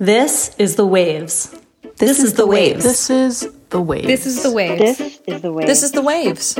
This is the waves. This, is the waves. This is the waves. This is the waves. This is the waves. This is the waves.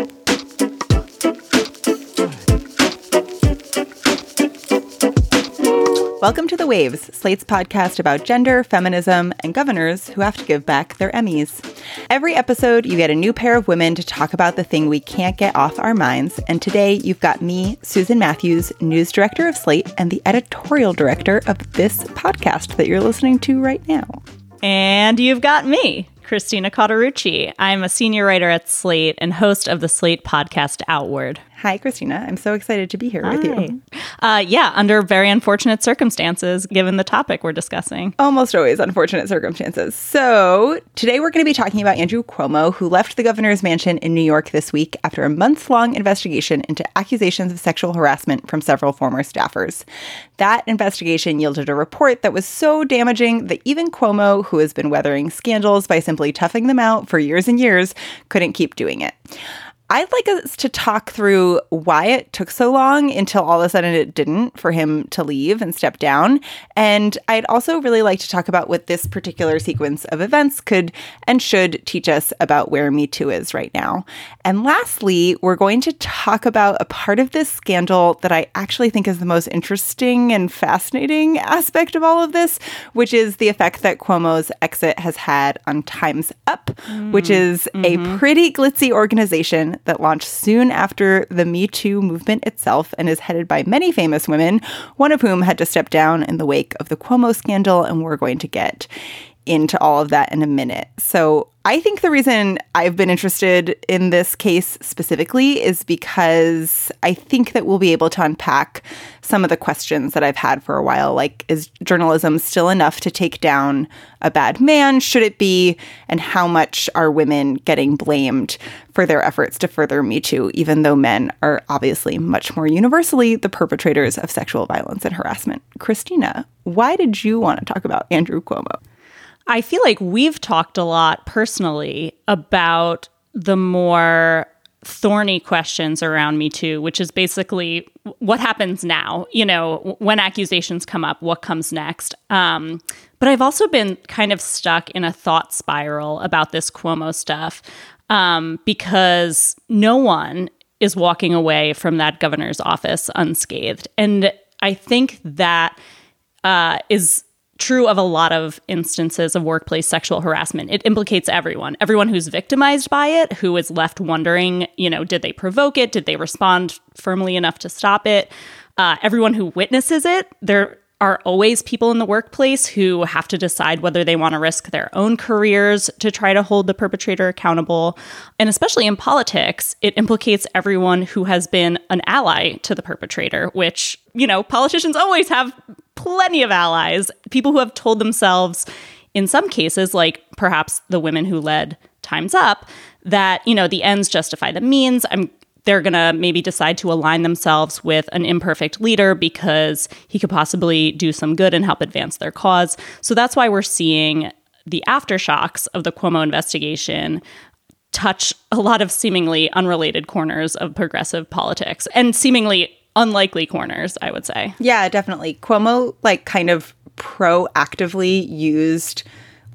Welcome to The Waves, Slate's podcast about gender, feminism, and governors who have to give back their Emmys. Every episode, you get a new pair of women to talk about the thing we can't get off our minds. And today, you've got me, Susan Matthews, news director of Slate, and the editorial director of this podcast that you're listening to right now. And you've got me, Christina Cauterucci. I'm a senior writer at Slate and host of the Slate podcast Outward. Hi, Christina. I'm so excited to be here with you. Uh, yeah, under very unfortunate circumstances, given the topic we're discussing. Almost always unfortunate circumstances. So, today we're going to be talking about Andrew Cuomo, who left the governor's mansion in New York this week after a months long investigation into accusations of sexual harassment from several former staffers. That investigation yielded a report that was so damaging that even Cuomo, who has been weathering scandals by simply toughing them out for years and years, couldn't keep doing it. I'd like us to talk through why it took so long until all of a sudden it didn't for him to leave and step down. And I'd also really like to talk about what this particular sequence of events could and should teach us about where Me Too is right now. And lastly, we're going to talk about a part of this scandal that I actually think is the most interesting and fascinating aspect of all of this, which is the effect that Cuomo's exit has had on Time's Up, which mm-hmm. is a mm-hmm. pretty glitzy organization that launched soon after the Me Too movement itself and is headed by many famous women, one of whom had to step down in the wake of the Cuomo scandal. And we're going to get into all of that in a minute. So, I think the reason I've been interested in this case specifically is because I think that we'll be able to unpack some of the questions that I've had for a while. Like, is journalism still enough to take down a bad man? Should it be? And how much are women getting blamed for their efforts to further Me Too, even though men are obviously much more universally the perpetrators of sexual violence and harassment? Christina, why did you want to talk about Andrew Cuomo? I feel like we've talked a lot personally about the more thorny questions around Me Too, which is basically what happens now. You know, when accusations come up, what comes next? Um, but I've also been kind of stuck in a thought spiral about this Cuomo stuff um, because no one is walking away from that governor's office unscathed. And I think that uh, is true of a lot of instances of workplace sexual harassment. It implicates everyone, everyone who's victimized by it, who is left wondering, you know, did they provoke it? Did they respond firmly enough to stop it? Uh, everyone who witnesses it, there are always people in the workplace who have to decide whether they want to risk their own careers to try to hold the perpetrator accountable. And especially in politics, it implicates everyone who has been an ally to the perpetrator, which, you know, politicians always have plenty of allies, people who have told themselves, in some cases, like perhaps the women who led Time's Up, that, you know, the ends justify the means. I'm they're going to maybe decide to align themselves with an imperfect leader because he could possibly do some good and help advance their cause. So that's why we're seeing the aftershocks of the Cuomo investigation touch a lot of seemingly unrelated corners of progressive politics and seemingly unlikely corners, I would say. Yeah, definitely. Cuomo like kind of proactively used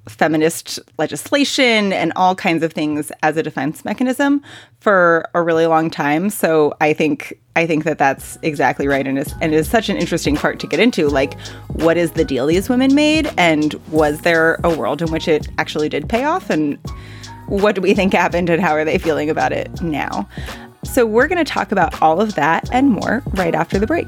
feminist legislation and all kinds of things as a defense mechanism for a really long time. So I think I think that that's exactly right, and is and is such an interesting part to get into. Like, what is the deal these women made, and was there a world in which it actually did pay off, and what do we think happened, and how are they feeling about it now? So we're going to talk about all of that and more right after the break.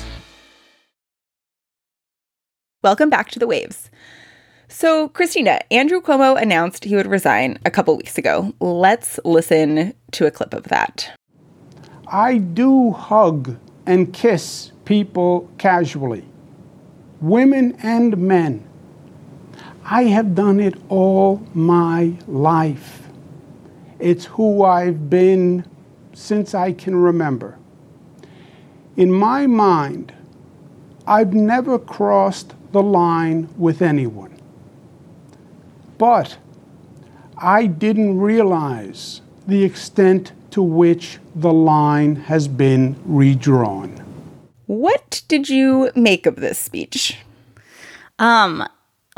Welcome back to the Waves. So, Christina, Andrew Cuomo announced he would resign a couple weeks ago. Let's listen to a clip of that. I do hug and kiss people casually, women and men. I have done it all my life. It's who I've been since I can remember. In my mind, I've never crossed the line with anyone. But I didn't realize the extent to which the line has been redrawn. What did you make of this speech? Um,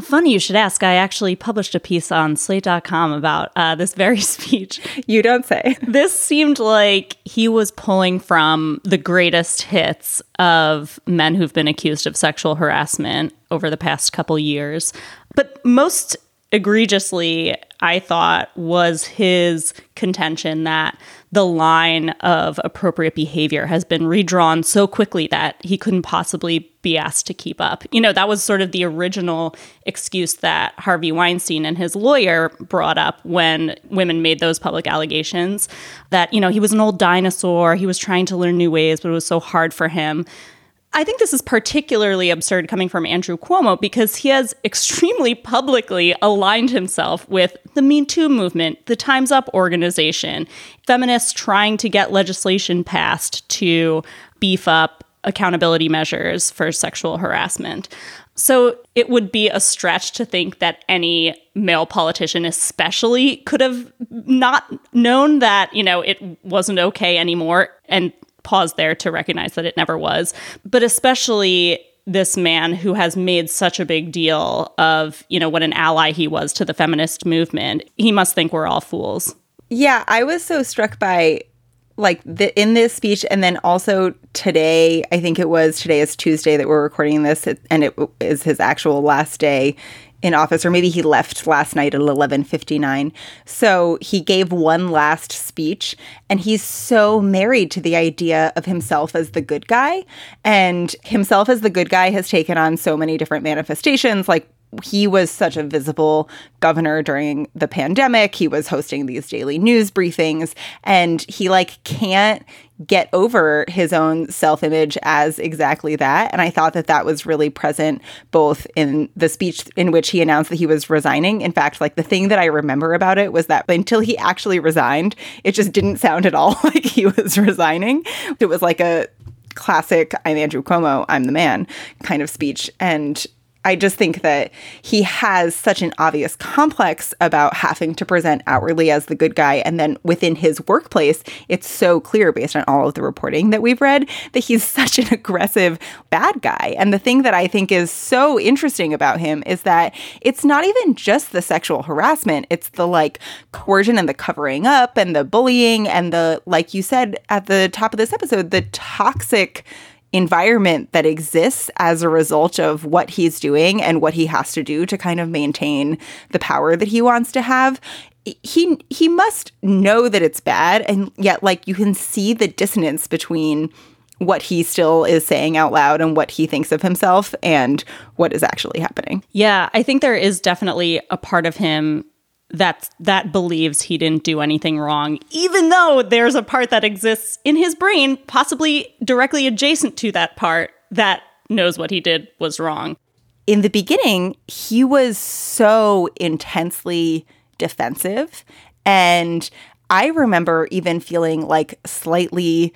funny you should ask. I actually published a piece on slate.com about uh, this very speech. You don't say. This seemed like he was pulling from the greatest hits of men who've been accused of sexual harassment over the past couple years. But most egregiously, I thought, was his contention that the line of appropriate behavior has been redrawn so quickly that he couldn't possibly be asked to keep up. You know, that was sort of the original excuse that Harvey Weinstein and his lawyer brought up when women made those public allegations that, you know, he was an old dinosaur, he was trying to learn new ways, but it was so hard for him. I think this is particularly absurd coming from Andrew Cuomo because he has extremely publicly aligned himself with the Me Too movement, the Time's Up organization, feminists trying to get legislation passed to beef up accountability measures for sexual harassment. So it would be a stretch to think that any male politician, especially, could have not known that, you know, it wasn't okay anymore and pause there to recognize that it never was. But especially this man who has made such a big deal of, you know, what an ally he was to the feminist movement. He must think we're all fools. Yeah, I was so struck by like the, in this speech and then also today i think it was today is tuesday that we're recording this and it is his actual last day in office or maybe he left last night at 11:59 so he gave one last speech and he's so married to the idea of himself as the good guy. And himself as the good guy has taken on so many different manifestations. Like he was such a visible governor during the pandemic. He was hosting these daily news briefings. And he like can't get over his own self-image as exactly that and I thought that that was really present both in the speech in which he announced that he was resigning. In fact, like the thing that I remember about it was that until he actually resigned, it just didn't sound at all like he was resigning. It was like a classic I'm Andrew Cuomo, I'm the man kind of speech and I just think that he has such an obvious complex about having to present outwardly as the good guy. And then within his workplace, it's so clear based on all of the reporting that we've read that he's such an aggressive bad guy. And the thing that I think is so interesting about him is that it's not even just the sexual harassment, it's the like coercion and the covering up and the bullying and the, like you said at the top of this episode, the toxic environment that exists as a result of what he's doing and what he has to do to kind of maintain the power that he wants to have he he must know that it's bad and yet like you can see the dissonance between what he still is saying out loud and what he thinks of himself and what is actually happening. Yeah, I think there is definitely a part of him that that believes he didn't do anything wrong even though there's a part that exists in his brain possibly directly adjacent to that part that knows what he did was wrong. In the beginning he was so intensely defensive. And i remember even feeling like slightly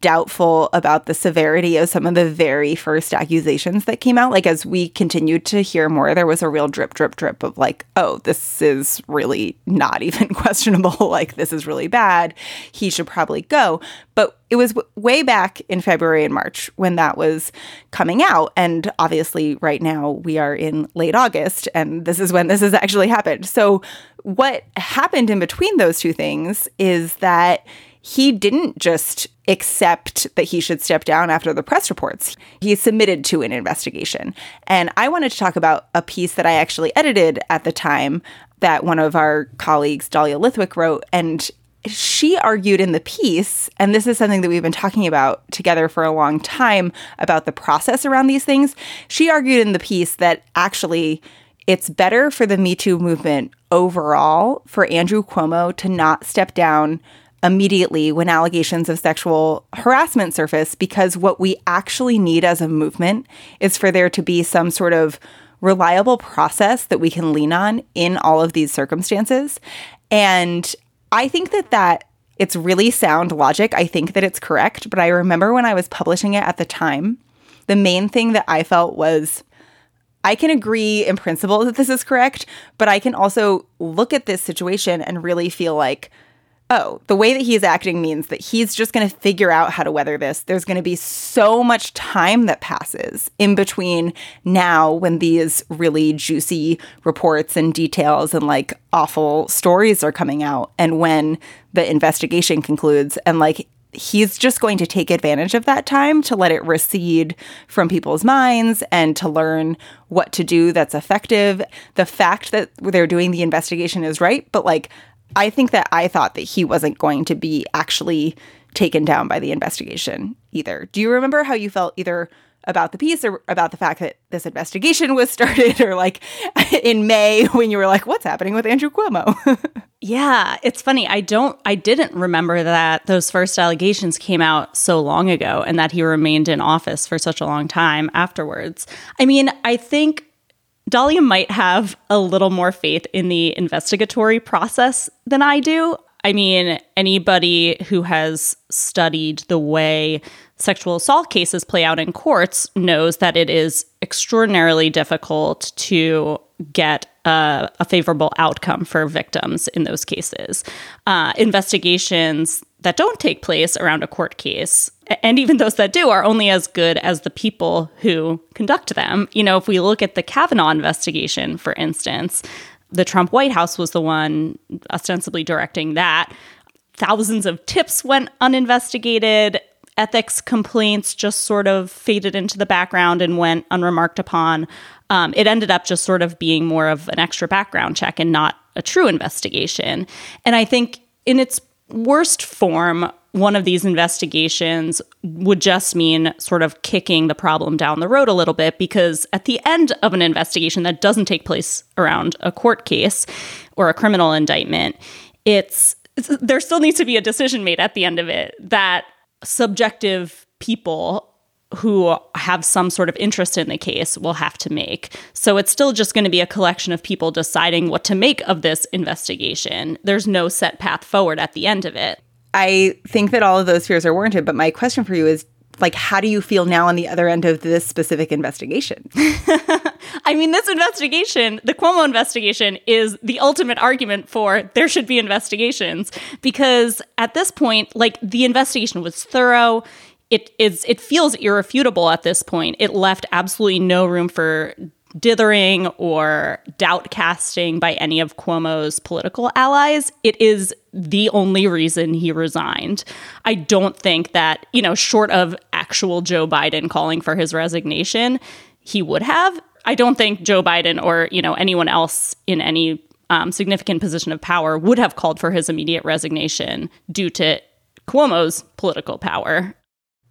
doubtful about the severity of some of the very first accusations that came out. Like, as we continued to hear more, there was a real drip, drip, drip of like, oh, this is really not even questionable. like, this is really bad. He should probably go. But it was w- way back in February and March when that was coming out. And obviously, right now we are in late August, and this is when this has actually happened. So, what happened in between those two things is that he didn't just accept that he should step down after the press reports. He submitted to an investigation. And I wanted to talk about a piece that I actually edited at the time that one of our colleagues, Dahlia Lithwick, wrote. And she argued in the piece, and this is something that we've been talking about together for a long time about the process around these things. She argued in the piece that actually it's better for the Me Too movement overall for Andrew Cuomo to not step down immediately when allegations of sexual harassment surface because what we actually need as a movement is for there to be some sort of reliable process that we can lean on in all of these circumstances. And I think that that it's really sound logic. I think that it's correct, but I remember when I was publishing it at the time, the main thing that I felt was I can agree in principle that this is correct, but I can also look at this situation and really feel like, oh, the way that he's acting means that he's just going to figure out how to weather this. There's going to be so much time that passes in between now when these really juicy reports and details and like awful stories are coming out and when the investigation concludes and like he's just going to take advantage of that time to let it recede from people's minds and to learn what to do that's effective. The fact that they're doing the investigation is right, but like I think that I thought that he wasn't going to be actually taken down by the investigation either. Do you remember how you felt either about the piece or about the fact that this investigation was started or like in May when you were like what's happening with Andrew Cuomo? yeah, it's funny. I don't I didn't remember that those first allegations came out so long ago and that he remained in office for such a long time afterwards. I mean, I think Dahlia might have a little more faith in the investigatory process than I do. I mean, anybody who has studied the way sexual assault cases play out in courts knows that it is extraordinarily difficult to get a, a favorable outcome for victims in those cases. Uh, investigations that don't take place around a court case, and even those that do, are only as good as the people who conduct them. You know, if we look at the Kavanaugh investigation, for instance, the Trump White House was the one ostensibly directing that. Thousands of tips went uninvestigated ethics complaints just sort of faded into the background and went unremarked upon. Um, it ended up just sort of being more of an extra background check and not a true investigation. And I think in its worst form, one of these investigations would just mean sort of kicking the problem down the road a little bit because at the end of an investigation that doesn't take place around a court case or a criminal indictment, it's, it's there still needs to be a decision made at the end of it that subjective people who have some sort of interest in the case will have to make. So it's still just going to be a collection of people deciding what to make of this investigation. There's no set path forward at the end of it. I think that all of those fears are warranted, but my question for you is like how do you feel now on the other end of this specific investigation? I mean, this investigation, the Cuomo investigation, is the ultimate argument for there should be investigations because at this point, like the investigation was thorough. It is it feels irrefutable at this point. It left absolutely no room for dithering or doubt casting by any of Cuomo's political allies. It is the only reason he resigned. I don't think that, you know, short of actual Joe Biden calling for his resignation, he would have. I don't think Joe Biden or, you know, anyone else in any um, significant position of power would have called for his immediate resignation due to Cuomo's political power.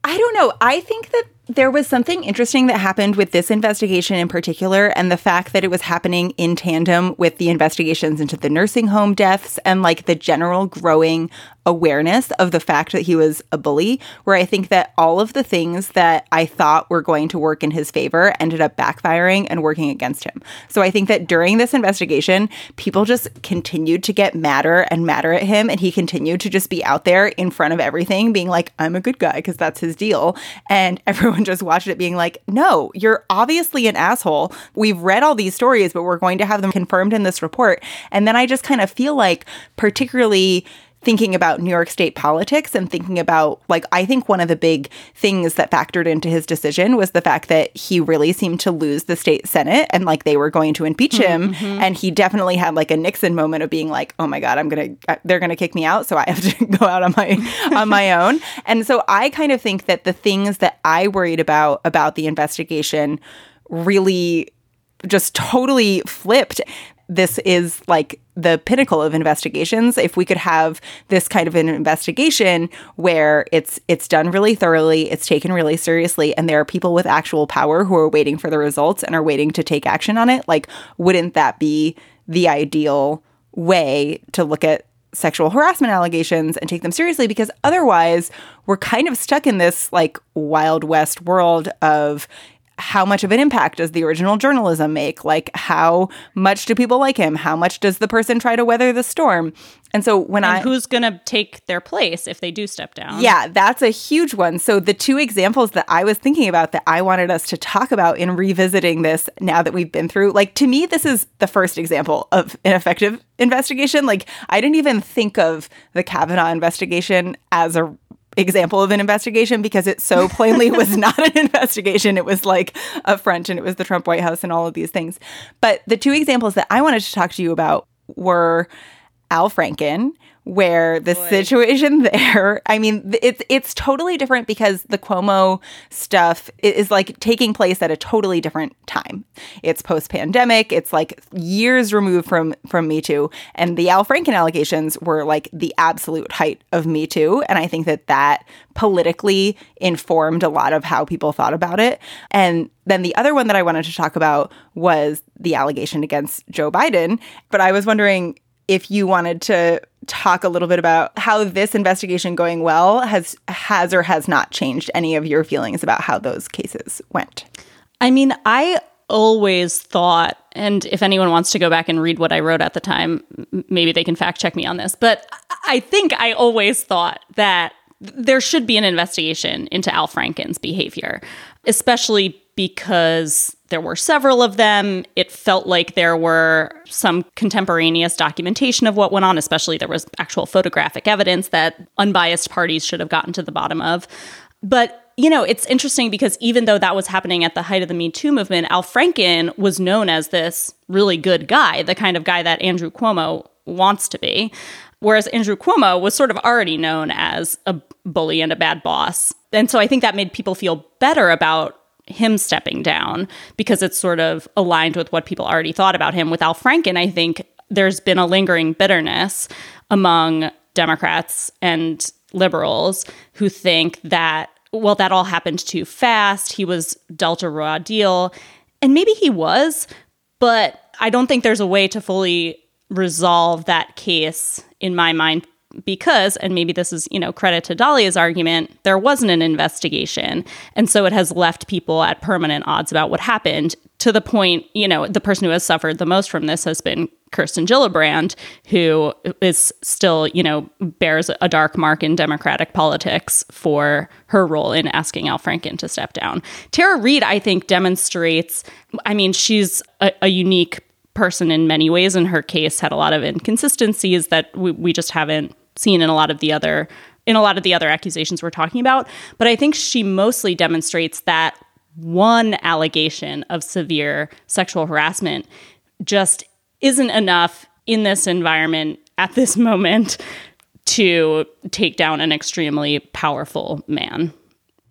I don't know. I think that there was something interesting that happened with this investigation in particular, and the fact that it was happening in tandem with the investigations into the nursing home deaths and like the general growing awareness of the fact that he was a bully, where I think that all of the things that I thought were going to work in his favor ended up backfiring and working against him. So I think that during this investigation, people just continued to get madder and madder at him, and he continued to just be out there in front of everything, being like, I'm a good guy, because that's his deal. And everyone just watched it being like, no, you're obviously an asshole. We've read all these stories, but we're going to have them confirmed in this report. And then I just kind of feel like, particularly thinking about New York State politics and thinking about, like, I think one of the big things that factored into his decision was the fact that he really seemed to lose the state Senate and, like, they were going to impeach him. Mm-hmm. And he definitely had, like, a Nixon moment of being like, oh my God, I'm going to, uh, they're going to kick me out. So I have to go out on my, on my own. And so I kind of think that the things that I worried about, about the investigation really just totally flipped this is like the pinnacle of investigations. If we could have this kind of an investigation where it's it's done really thoroughly it's taken really seriously and there are people with actual power who are waiting for the results and are waiting to take action on it like wouldn't that be the ideal way to look at sexual harassment allegations and take them seriously? Because otherwise we're kind of stuck in this like wild west world of how much of an impact does the original journalism make? Like, how much do people like him? How much does the person try to weather the storm? And so when and I who's going to take their place if they do step down? yeah, that's a huge one. So the two examples that I was thinking about that I wanted us to talk about in revisiting this now that we've been through, like to me, this is the first example of an effective investigation. Like I didn't even think of the Kavanaugh investigation as a example of an investigation because it so plainly was not an investigation. It was like a front and it was the Trump White House and all of these things. But the two examples that I wanted to talk to you about were Al Franken, where the situation there, I mean, it's it's totally different because the Cuomo stuff is like taking place at a totally different time. It's post pandemic. It's like years removed from from Me Too, and the Al Franken allegations were like the absolute height of Me Too, and I think that that politically informed a lot of how people thought about it. And then the other one that I wanted to talk about was the allegation against Joe Biden. But I was wondering if you wanted to talk a little bit about how this investigation going well has has or has not changed any of your feelings about how those cases went. I mean, I always thought, and if anyone wants to go back and read what I wrote at the time, maybe they can fact check me on this, but I think I always thought that there should be an investigation into Al Franken's behavior, especially because there were several of them. It felt like there were some contemporaneous documentation of what went on, especially there was actual photographic evidence that unbiased parties should have gotten to the bottom of. But, you know, it's interesting because even though that was happening at the height of the Me Too movement, Al Franken was known as this really good guy, the kind of guy that Andrew Cuomo wants to be. Whereas Andrew Cuomo was sort of already known as a bully and a bad boss. And so I think that made people feel better about him stepping down because it's sort of aligned with what people already thought about him. With Al Franken, I think there's been a lingering bitterness among Democrats and liberals who think that, well, that all happened too fast. He was dealt a raw deal. And maybe he was, but I don't think there's a way to fully resolve that case in my mind because and maybe this is you know credit to dahlia's argument there wasn't an investigation. And so it has left people at permanent odds about what happened to the point you know the person who has suffered the most from this has been kirsten gillibrand who is still you know bears a dark mark in democratic politics for her role in asking al franken to step down. Tara Reade, i think demonstrates i mean she's a, a unique person in many ways and her case had a lot of inconsistencies that we, we just haven't seen in a lot of the other in a lot of the other accusations we're talking about. But i think she mostly demonstrates that one allegation of severe sexual harassment just isn't enough in this environment at this moment to take down an extremely powerful man.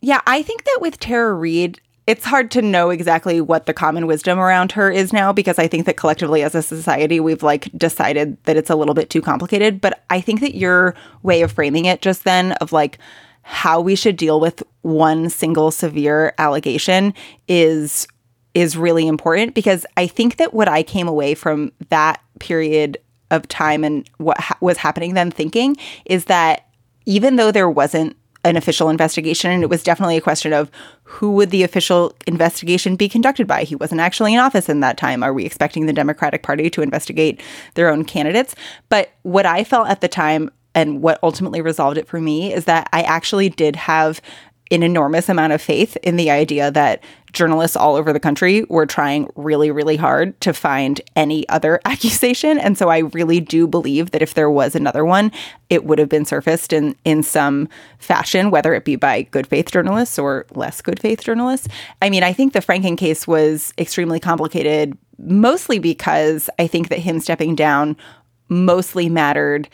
Yeah, I think that with Tara Reade, it's hard to know exactly what the common wisdom around her is now because I think that collectively as a society we've like decided that it's a little bit too complicated. But I think that your way of framing it just then of like how we should deal with one single severe allegation is is really important because I think that what I came away from that period of time and what ha- was happening then thinking is that even though there wasn't an official investigation and it was definitely a question of who would the official investigation be conducted by. He wasn't actually in office in that time. Are we expecting the democratic party to investigate their own candidates? But what i felt at the time and what ultimately resolved it for me is that i actually did have an enormous amount of faith in the idea that journalists all over the country were trying really, really hard to find any other accusation. And so I really do believe that if there was another one, it would have been surfaced in, in some fashion, whether it be by good faith journalists or less good faith journalists. I mean, I think the Franken case was extremely complicated, mostly because I think that him stepping down mostly mattered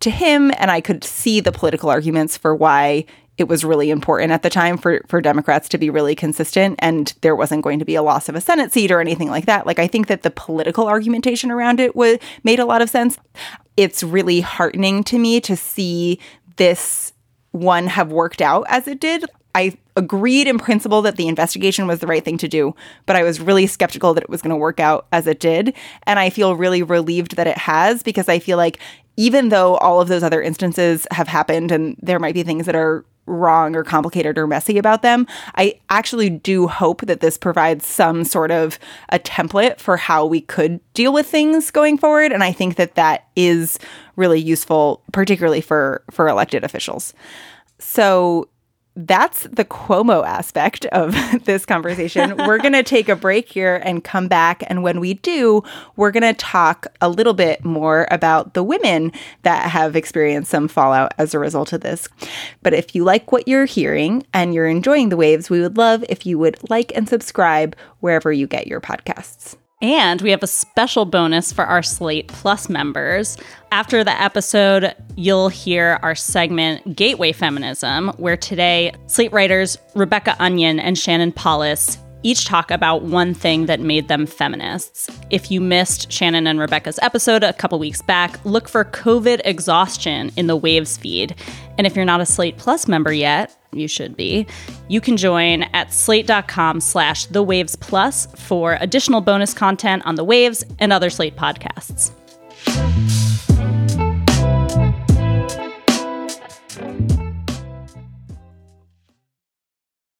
to him. And I could see the political arguments for why it was really important at the time for for Democrats to be really consistent and there wasn't going to be a loss of a Senate seat or anything like that. Like I think that the political argumentation around it was made a lot of sense. It's really heartening to me to see this one have worked out as it did. I agreed in principle that the investigation was the right thing to do, but I was really skeptical that it was going to work out as it did. And I feel really relieved that it has because I feel like even though all of those other instances have happened and there might be things that are wrong or complicated or messy about them, I actually do hope that this provides some sort of a template for how we could deal with things going forward and I think that that is really useful particularly for for elected officials. So that's the Cuomo aspect of this conversation. we're going to take a break here and come back. And when we do, we're going to talk a little bit more about the women that have experienced some fallout as a result of this. But if you like what you're hearing and you're enjoying the waves, we would love if you would like and subscribe wherever you get your podcasts. And we have a special bonus for our Slate Plus members. After the episode, you'll hear our segment Gateway Feminism, where today Slate writers Rebecca Onion and Shannon Palus each talk about one thing that made them feminists. If you missed Shannon and Rebecca's episode a couple weeks back, look for COVID exhaustion in the Waves feed. And if you're not a Slate Plus member yet, you should be. You can join at slate.com slash the waves plus for additional bonus content on the waves and other Slate podcasts.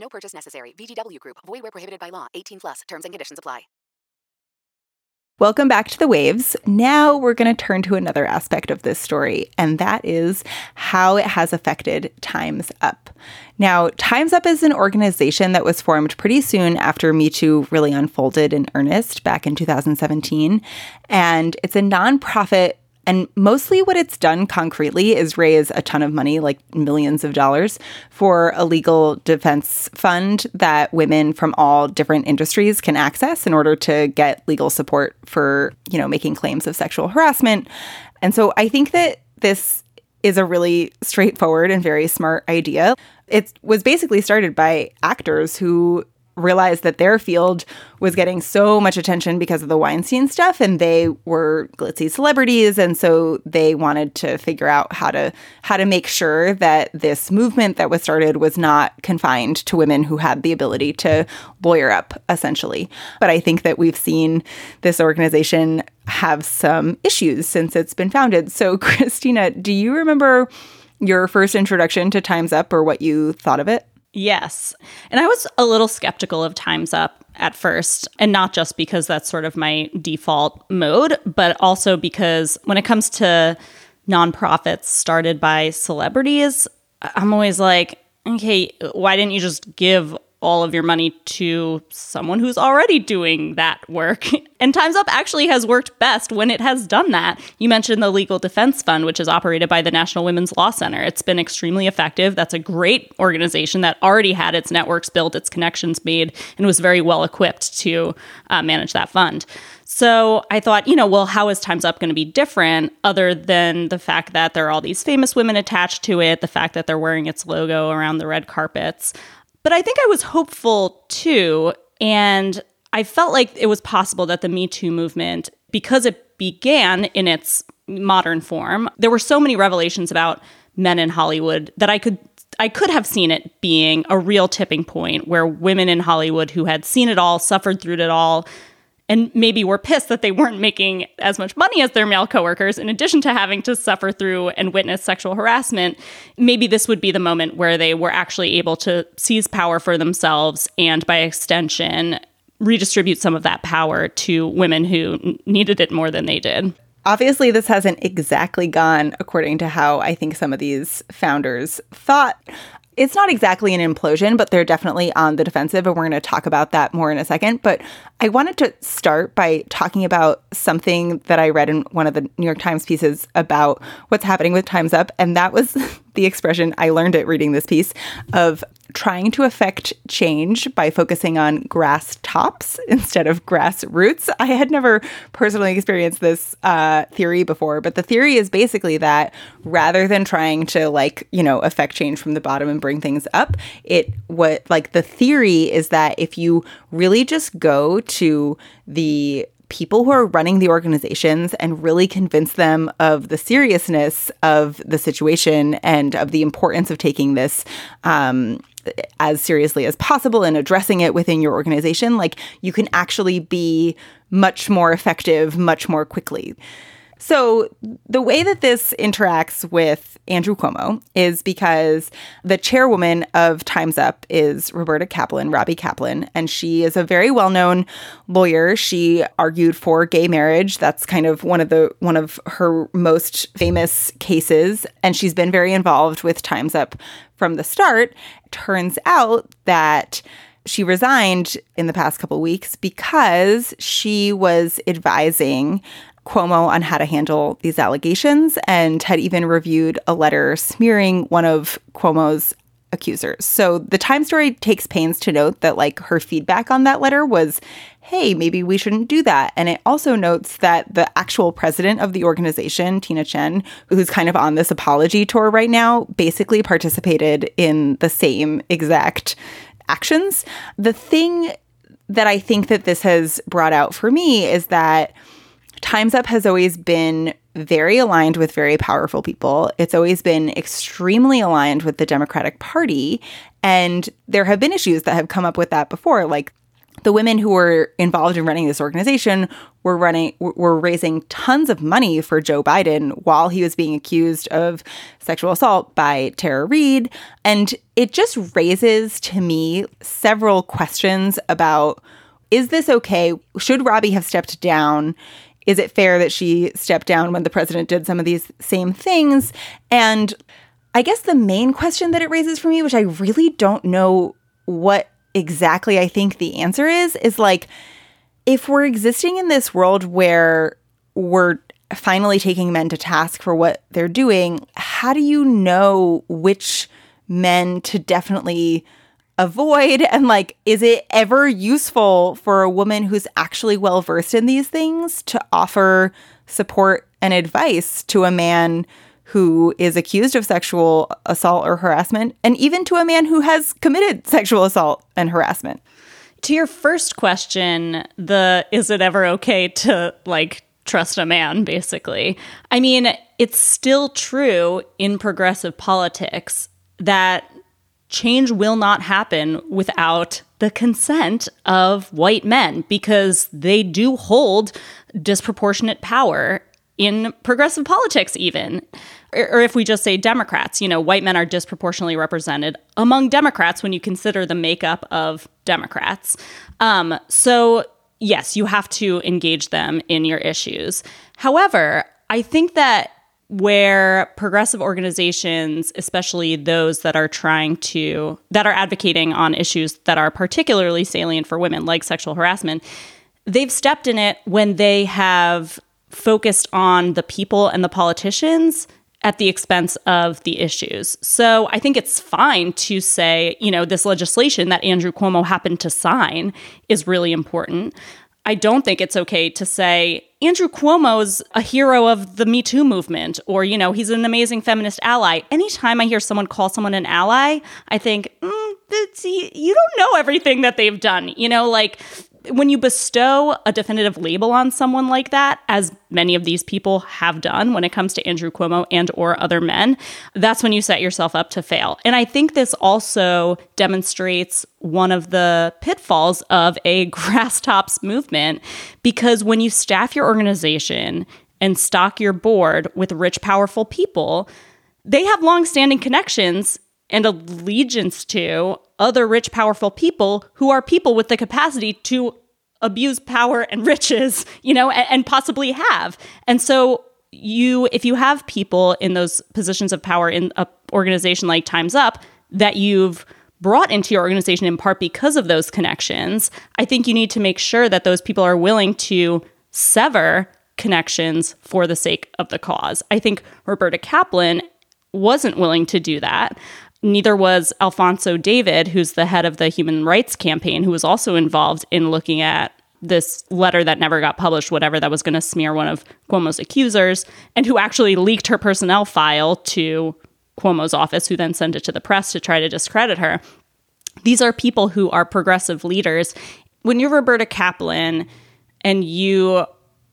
No purchase necessary. VGW Group. Void where prohibited by law. 18 plus. Terms and conditions apply. Welcome back to the waves. Now we're going to turn to another aspect of this story, and that is how it has affected Time's Up. Now, Time's Up is an organization that was formed pretty soon after Me Too really unfolded in earnest back in 2017. And it's a nonprofit and mostly what it's done concretely is raise a ton of money, like millions of dollars, for a legal defense fund that women from all different industries can access in order to get legal support for, you know, making claims of sexual harassment. And so I think that this is a really straightforward and very smart idea. It was basically started by actors who realized that their field was getting so much attention because of the Weinstein stuff and they were glitzy celebrities and so they wanted to figure out how to how to make sure that this movement that was started was not confined to women who had the ability to lawyer up essentially. But I think that we've seen this organization have some issues since it's been founded. So Christina, do you remember your first introduction to Time's Up or what you thought of it? Yes. And I was a little skeptical of Time's Up at first, and not just because that's sort of my default mode, but also because when it comes to nonprofits started by celebrities, I'm always like, okay, why didn't you just give all of your money to someone who's already doing that work. And Time's Up actually has worked best when it has done that. You mentioned the Legal Defense Fund, which is operated by the National Women's Law Center. It's been extremely effective. That's a great organization that already had its networks built, its connections made, and was very well equipped to uh, manage that fund. So I thought, you know, well, how is Time's Up going to be different other than the fact that there are all these famous women attached to it, the fact that they're wearing its logo around the red carpets? But I think I was hopeful too. And I felt like it was possible that the Me Too movement, because it began in its modern form, there were so many revelations about men in Hollywood that I could I could have seen it being a real tipping point where women in Hollywood who had seen it all, suffered through it all, and maybe were pissed that they weren't making as much money as their male coworkers in addition to having to suffer through and witness sexual harassment maybe this would be the moment where they were actually able to seize power for themselves and by extension redistribute some of that power to women who needed it more than they did Obviously, this hasn't exactly gone according to how I think some of these founders thought. It's not exactly an implosion, but they're definitely on the defensive, and we're going to talk about that more in a second. But I wanted to start by talking about something that I read in one of the New York Times pieces about what's happening with Time's Up, and that was the expression I learned it reading this piece of trying to affect change by focusing on grass tops instead of grass roots. I had never personally experienced this uh, theory before, but the theory is basically that rather than trying to like you know affect change from the bottom and bring things up, it what like the theory is that if you really just go to the people who are running the organizations and really convince them of the seriousness of the situation and of the importance of taking this um, as seriously as possible and addressing it within your organization, like you can actually be much more effective much more quickly. So, the way that this interacts with Andrew Cuomo is because the chairwoman of Time's Up is Roberta Kaplan, Robbie Kaplan, and she is a very well-known lawyer. She argued for gay marriage. That's kind of one of the one of her most famous cases, and she's been very involved with Time's Up from the start. Turns out that she resigned in the past couple weeks because she was advising Cuomo on how to handle these allegations and had even reviewed a letter smearing one of Cuomo's accusers. So the Time story takes pains to note that like her feedback on that letter was, hey, maybe we shouldn't do that. And it also notes that the actual president of the organization, Tina Tchen, who's kind of on this apology tour right now, basically participated in the same exact actions. The thing that I think that this has brought out for me is that Time's Up has always been very aligned with very powerful people. It's always been extremely aligned with the Democratic Party. And there have been issues that have come up with that before, like the women who were involved in running this organization were running were raising tons of money for Joe Biden while he was being accused of sexual assault by Tara Reade and it just raises to me several questions about is this okay should Robbie have stepped down is it fair that she stepped down when the president did some of these same things? And I guess the main question that it raises for me, which I really don't know what exactly I think the answer is, is like, if we're existing in this world where we're finally taking men to task for what they're doing, how do you know which men to definitely avoid? And like is it ever useful for a woman who's actually well versed in these things to offer support and advice to a man who is accused of sexual assault or harassment and even to a man who has committed sexual assault and harassment? To your first question the is it ever okay to like trust a man basically? I mean it's still true in progressive politics that change will not happen without the consent of white men because they do hold disproportionate power in progressive politics, even. Or if we just say Democrats, you know, white men are disproportionately represented among Democrats when you consider the makeup of Democrats. Um, so, yes, you have to engage them in your issues. However, I think that where progressive organizations, especially those that are trying to, that are advocating on issues that are particularly salient for women, like sexual harassment, they've stepped in it when they have focused on the people and the politicians at the expense of the issues. So I think it's fine to say, you know, this legislation that Andrew Cuomo happened to sign is really important. I don't think it's okay to say Andrew Cuomo's a hero of the Me Too movement or, you know, he's an amazing feminist ally. Anytime I hear someone call someone an ally, I think, mm, you don't know everything that they've done. You know, like when you bestow a definitive label on someone like that as many of these people have done when it comes to Andrew Cuomo and or other men that's when you set yourself up to fail. And i think this also demonstrates one of the pitfalls of a grass tops movement because when you staff your organization and stock your board with rich powerful people they have long-standing connections and allegiance to other rich, powerful people who are people with the capacity to abuse power and riches, you know, and, and possibly have. And so you if you have people in those positions of power in a organization like Times Up that you've brought into your organization in part because of those connections, I think you need to make sure that those people are willing to sever connections for the sake of the cause. I think Roberta Kaplan wasn't willing to do that. Neither was Alfonso David, who's the head of the Human Rights Campaign, who was also involved in looking at this letter that never got published, whatever that was going to smear one of Cuomo's accusers, and who actually leaked her personnel file to Cuomo's office, who then sent it to the press to try to discredit her. These are people who are progressive leaders. When you're Roberta Kaplan and you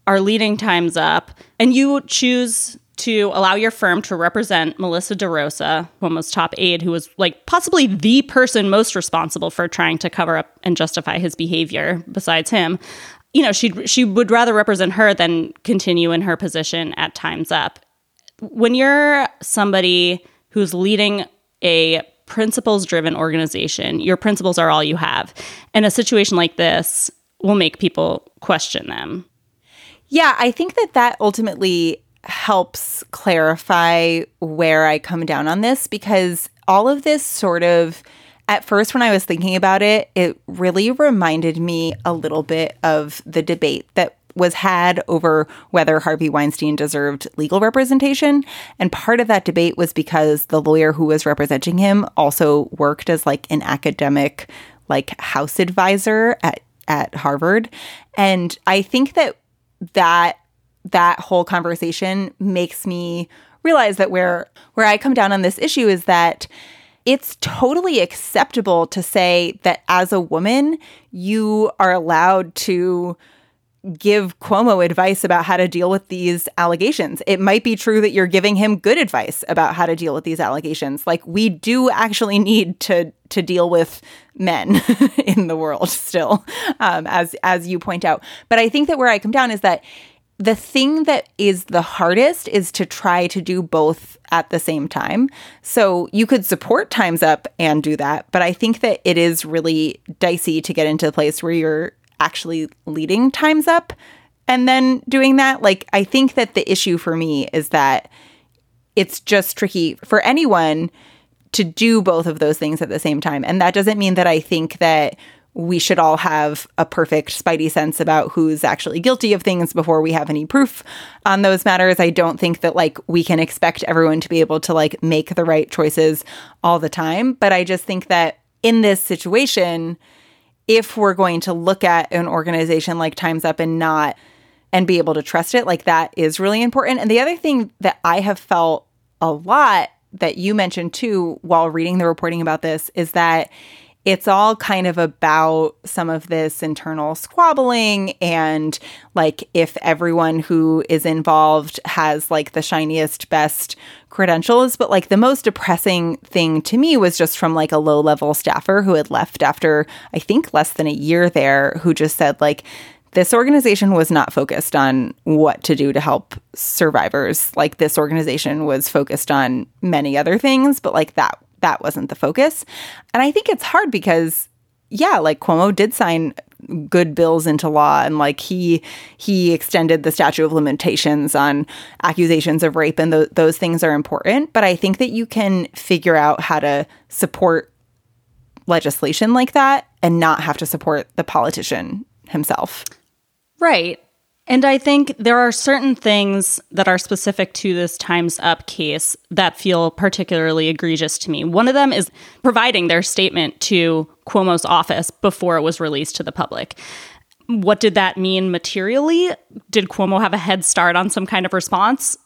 are leading Times Up and you choose to allow your firm to represent Melissa DeRosa, Cuomo's top aide, who was like possibly the person most responsible for trying to cover up and justify his behavior besides him. You know, she she would rather represent her than continue in her position at Times Up. When you're somebody who's leading a principles driven organization, your principles are all you have. And a situation like this will make people question them. Yeah, I think that that ultimately helps clarify where I come down on this because all of this sort of at first when I was thinking about it, it really reminded me a little bit of the debate that was had over whether Harvey Weinstein deserved legal representation. And part of that debate was because the lawyer who was representing him also worked as like an academic like house advisor at at Harvard. And I think that that that whole conversation makes me realize that where where I come down on this issue is that it's totally acceptable to say that as a woman you are allowed to give Cuomo advice about how to deal with these allegations. It might be true that you're giving him good advice about how to deal with these allegations. Like we do actually need to to deal with men in the world still, um, as as you point out. But I think that where I come down is that the thing that is the hardest is to try to do both at the same time. So you could support Times Up and do that, but I think that it is really dicey to get into a place where you're actually leading Times Up and then doing that. Like, I think that the issue for me is that it's just tricky for anyone to do both of those things at the same time. And that doesn't mean that I think that we should all have a perfect spidey sense about who's actually guilty of things before we have any proof on those matters. I don't think that like we can expect everyone to be able to like make the right choices all the time, but I just think that in this situation if we're going to look at an organization like Times Up and not and be able to trust it, like that is really important. And the other thing that I have felt a lot that you mentioned too while reading the reporting about this is that it's all kind of about some of this internal squabbling and like if everyone who is involved has like the shiniest best credentials but like the most depressing thing to me was just from like a low level staffer who had left after i think less than a year there who just said like this organization was not focused on what to do to help survivors. Like this organization was focused on many other things, but like that that wasn't the focus. And I think it's hard because yeah, like Cuomo did sign good bills into law and like he he extended the statute of limitations on accusations of rape and th- those things are important, but I think that you can figure out how to support legislation like that and not have to support the politician himself. Right. And I think there are certain things that are specific to this Time's Up case that feel particularly egregious to me. One of them is providing their statement to Cuomo's office before it was released to the public. What did that mean materially? Did Cuomo have a head start on some kind of response?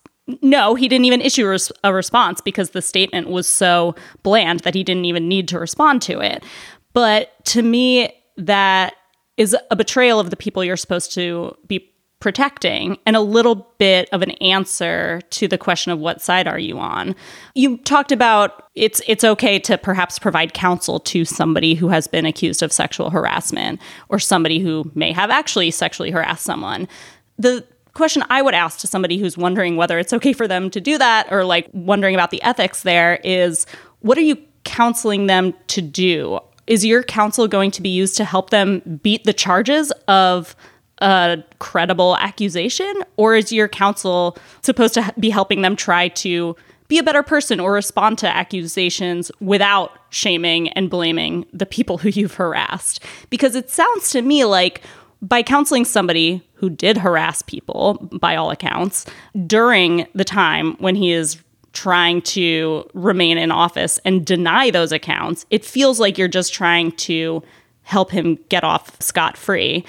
No, he didn't even issue a response because the statement was so bland that he didn't even need to respond to it. But to me, that is a betrayal of the people you're supposed to be protecting and a little bit of an answer to the question of what side are you on. You talked about it's it's okay to perhaps provide counsel to somebody who has been accused of sexual harassment or somebody who may have actually sexually harassed someone. The question I would ask to somebody who's wondering whether it's okay for them to do that or like wondering about the ethics there is what are you counseling them to do? is your counsel going to be used to help them beat the charges of a credible accusation or is your counsel supposed to be helping them try to be a better person or respond to accusations without shaming and blaming the people who you've harassed? Because it sounds to me like by counseling somebody who did harass people by all accounts during the time when he is trying to remain in office and deny those accounts, it feels like you're just trying to help him get off scot free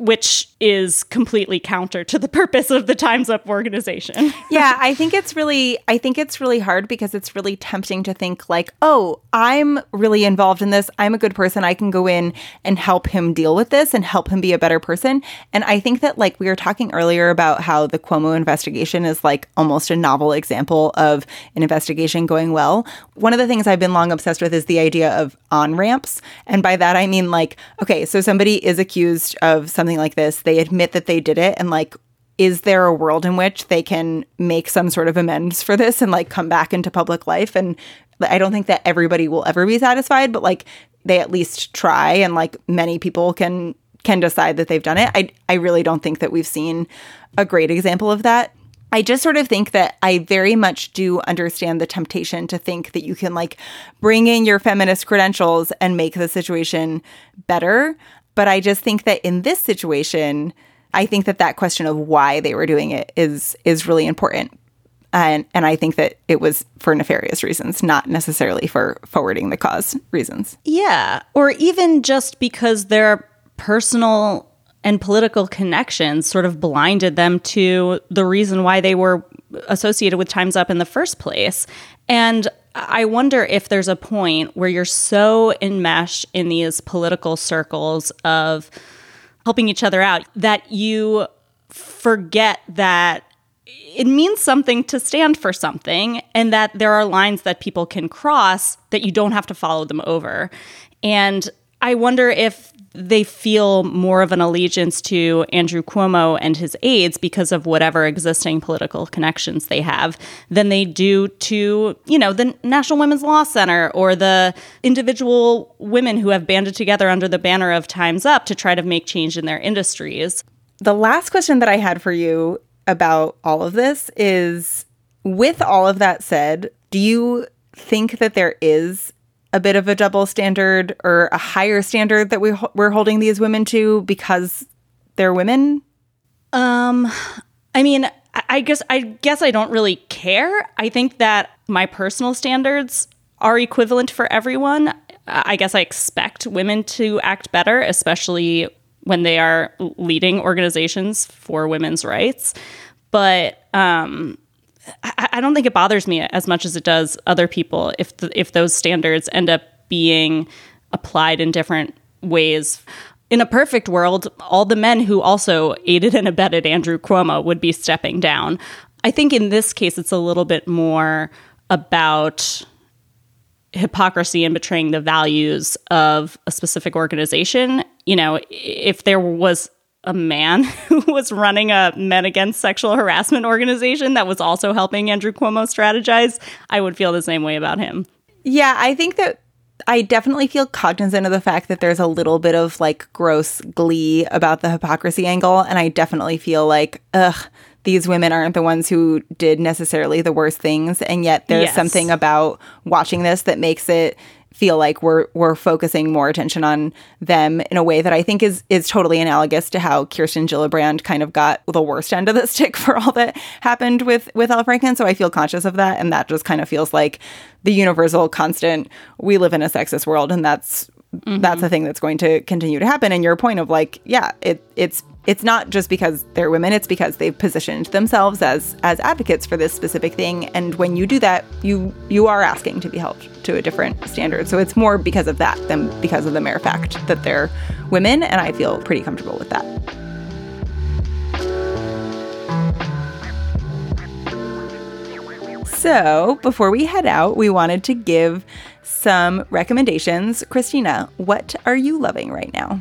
which is completely counter to the purpose of the Time's Up organization. yeah, I think it's really I think it's really hard because it's really tempting to think like, "Oh, I'm really involved in this. I'm a good person. I can go in and help him deal with this and help him be a better person." And I think that like we were talking earlier about how the Cuomo investigation is like almost a novel example of an investigation going well. One of the things I've been long obsessed with is the idea of on-ramps, and by that I mean like, okay, so somebody is accused of something something like this, they admit that they did it and like is there a world in which they can make some sort of amends for this and like come back into public life and I don't think that everybody will ever be satisfied, but like they at least try and like many people can can decide that they've done it. I I really don't think that we've seen a great example of that. I just sort of think that I very much do understand the temptation to think that you can like bring in your feminist credentials and make the situation better. But I just think that in this situation, I think that that question of why they were doing it is is really important. And and I think that it was for nefarious reasons, not necessarily for forwarding the cause reasons. Yeah, or even just because their personal and political connections sort of blinded them to the reason why they were associated with Time's Up in the first place. And I wonder if there's a point where you're so enmeshed in these political circles of helping each other out that you forget that it means something to stand for something and that there are lines that people can cross that you don't have to follow them over. And I wonder if they feel more of an allegiance to Andrew Cuomo and his aides because of whatever existing political connections they have than they do to, you know, the National Women's Law Center or the individual women who have banded together under the banner of Time's Up to try to make change in their industries. The last question that I had for you about all of this is with all of that said, do you think that there is a bit of a double standard or a higher standard that we we're holding these women to because they're women? Um, I mean, I guess I guess I don't really care. I think that my personal standards are equivalent for everyone. I guess I expect women to act better, especially when they are leading organizations for women's rights. But um, I, I don't think it bothers me as much as it does other people if the, if those standards end up being applied in different ways. In a perfect world, all the men who also aided and abetted Andrew Cuomo would be stepping down. I think in this case, it's a little bit more about hypocrisy and betraying the values of a specific organization. You know, if there was a man who was running a men against sexual harassment organization that was also helping Andrew Cuomo strategize, I would feel the same way about him. Yeah, I think that I definitely feel cognizant of the fact that there's a little bit of like gross glee about the hypocrisy angle. And I definitely feel like, ugh, these women aren't the ones who did necessarily the worst things. And yet there's yes. something about watching this that makes it feel like we're we're focusing more attention on them in a way that I think is is totally analogous to how Kirsten Gillibrand kind of got the worst end of the stick for all that happened with with Al Franken. So I feel conscious of that, and that just kind of feels like the universal constant. We live in a sexist world, and that's mm-hmm. that's a thing that's going to continue to happen. And your point of like, yeah, it it's it's not just because they're women it's because they've positioned themselves as as advocates for this specific thing. And when you do that you you are asking to be held to a different standard. So it's more because of that than because of the mere fact that they're women. And i feel pretty comfortable with that. So before we head out we wanted to give some recommendations. Christina what are you loving right now?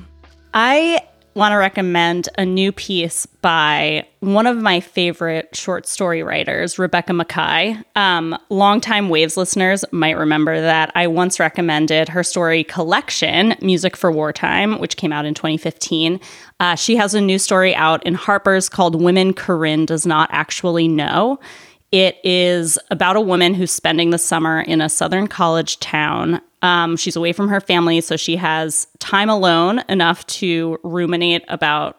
I want to recommend a new piece by one of my favorite short story writers, Rebecca Makkai. Um, longtime Waves listeners might remember that I once recommended her story collection, Music for Wartime, which came out in 2015. Uh, she has a new story out in Harper's called Women Corinne Does Not Actually Know. It is about a woman who's spending the summer in a southern college town um, she's away from her family, so she has time alone enough to ruminate about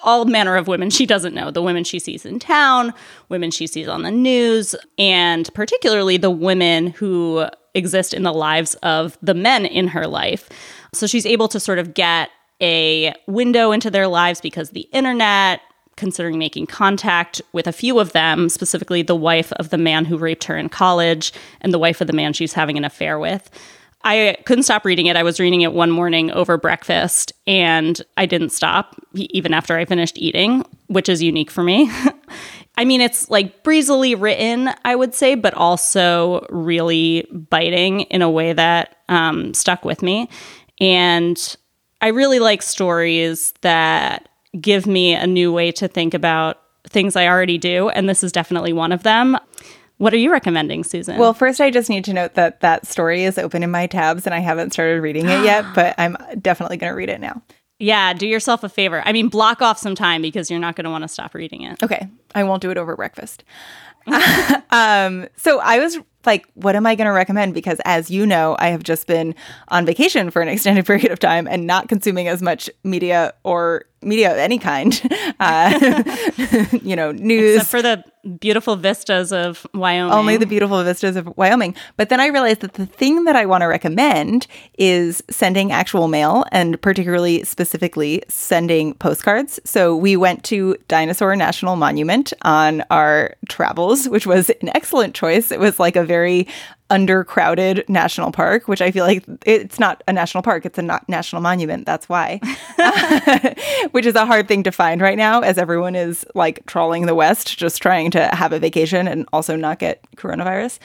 all manner of women she doesn't know the women she sees in town, women she sees on the news, and particularly the women who exist in the lives of the men in her life. So she's able to sort of get a window into their lives because the internet, considering making contact with a few of them, specifically the wife of the man who raped her in college and the wife of the man she's having an affair with. I couldn't stop reading it. I was reading it one morning over breakfast and I didn't stop even after I finished eating, which is unique for me. I mean, it's like breezily written, I would say, but also really biting in a way that um, stuck with me. And I really like stories that give me a new way to think about things I already do. And this is definitely one of them. What are you recommending, Susan? Well, first, I just need to note that that story is open in my tabs and I haven't started reading it yet, but I'm definitely going to read it now. Yeah, do yourself a favor. I mean, block off some time because you're not going to want to stop reading it. Okay. I won't do it over breakfast. um, so I was like, what am I going to recommend? Because as you know, I have just been on vacation for an extended period of time and not consuming as much media or media of any kind. Uh, you know, news. Except for the beautiful vistas of Wyoming. Only the beautiful vistas of Wyoming. But then I realized that the thing that I want to recommend is sending actual mail and particularly specifically sending postcards. So we went to Dinosaur National Monument on our travels, which was an excellent choice. It was like a very undercrowded national park, which I feel like it's not a national park, it's a national monument. That's why, which is a hard thing to find right now as everyone is like trawling the West, just trying to have a vacation and also not get coronavirus.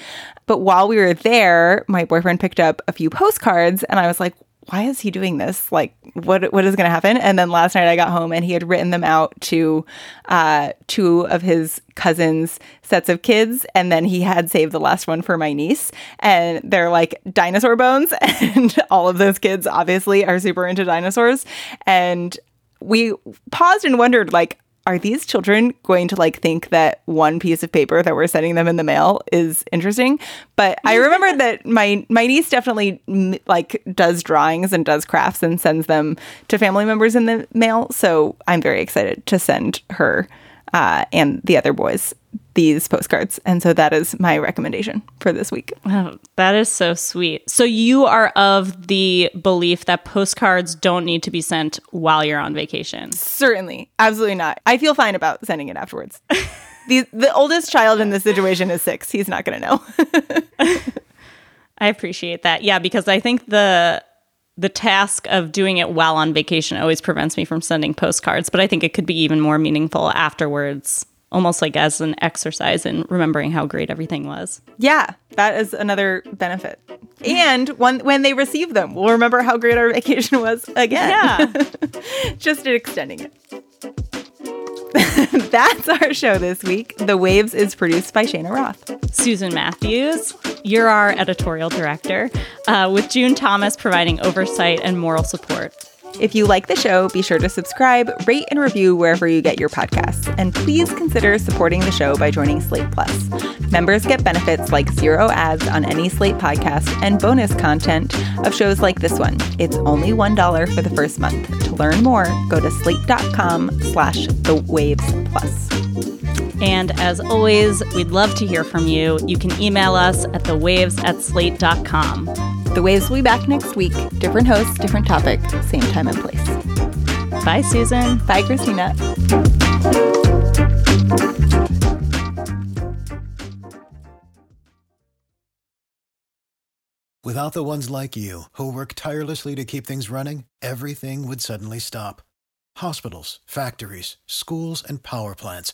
But while we were there, my boyfriend picked up a few postcards and I was like, why is he doing this? Like, what what is going to happen? And then last night I got home and he had written them out to uh, two of his cousins' sets of kids, and then he had saved the last one for my niece. And they're like dinosaur bones, and all of those kids obviously are super into dinosaurs. And we paused and wondered, like, are these children going to like think that one piece of paper that we're sending them in the mail is interesting? But i remember that my my niece definitely like does drawings and does crafts and sends them to family members in the mail. So i'm very excited to send her uh, and the other boys these postcards. And so that is my recommendation for this week. Oh, that is so sweet. So you are of the belief that postcards don't need to be sent while you're on vacation? Certainly. Absolutely not. I feel fine about sending it afterwards. the the oldest child in this situation is 6. He's not going to know. I appreciate that. Yeah, because I think the the task of doing it while on vacation always prevents me from sending postcards, but I think it could be even more meaningful afterwards, almost like as an exercise in remembering how great everything was. Yeah, that is another benefit. And when when they receive them, we'll remember how great our vacation was again. Yeah. Just extending it. That's our show this week. The Waves is produced by Cheyna Roth. Susan Matthews, you're our editorial director, uh, with June Thomas providing oversight and moral support. If you like the show, be sure to subscribe, rate, and review wherever you get your podcasts. And please consider supporting the show by joining Slate Plus. Members get benefits like zero ads on any Slate podcast and bonus content of shows like this one. It's only $1 for the first month. To learn more, go to slate.com slash the waves plus. And as always, we'd love to hear from you. You can email us at thewaves at slate.com. The Waves will be back next week. Different host, different topic, same time and place. Bye, Susan. Bye, Christina. Without the ones like you, who work tirelessly to keep things running, everything would suddenly stop. Hospitals, factories, schools, and power plants,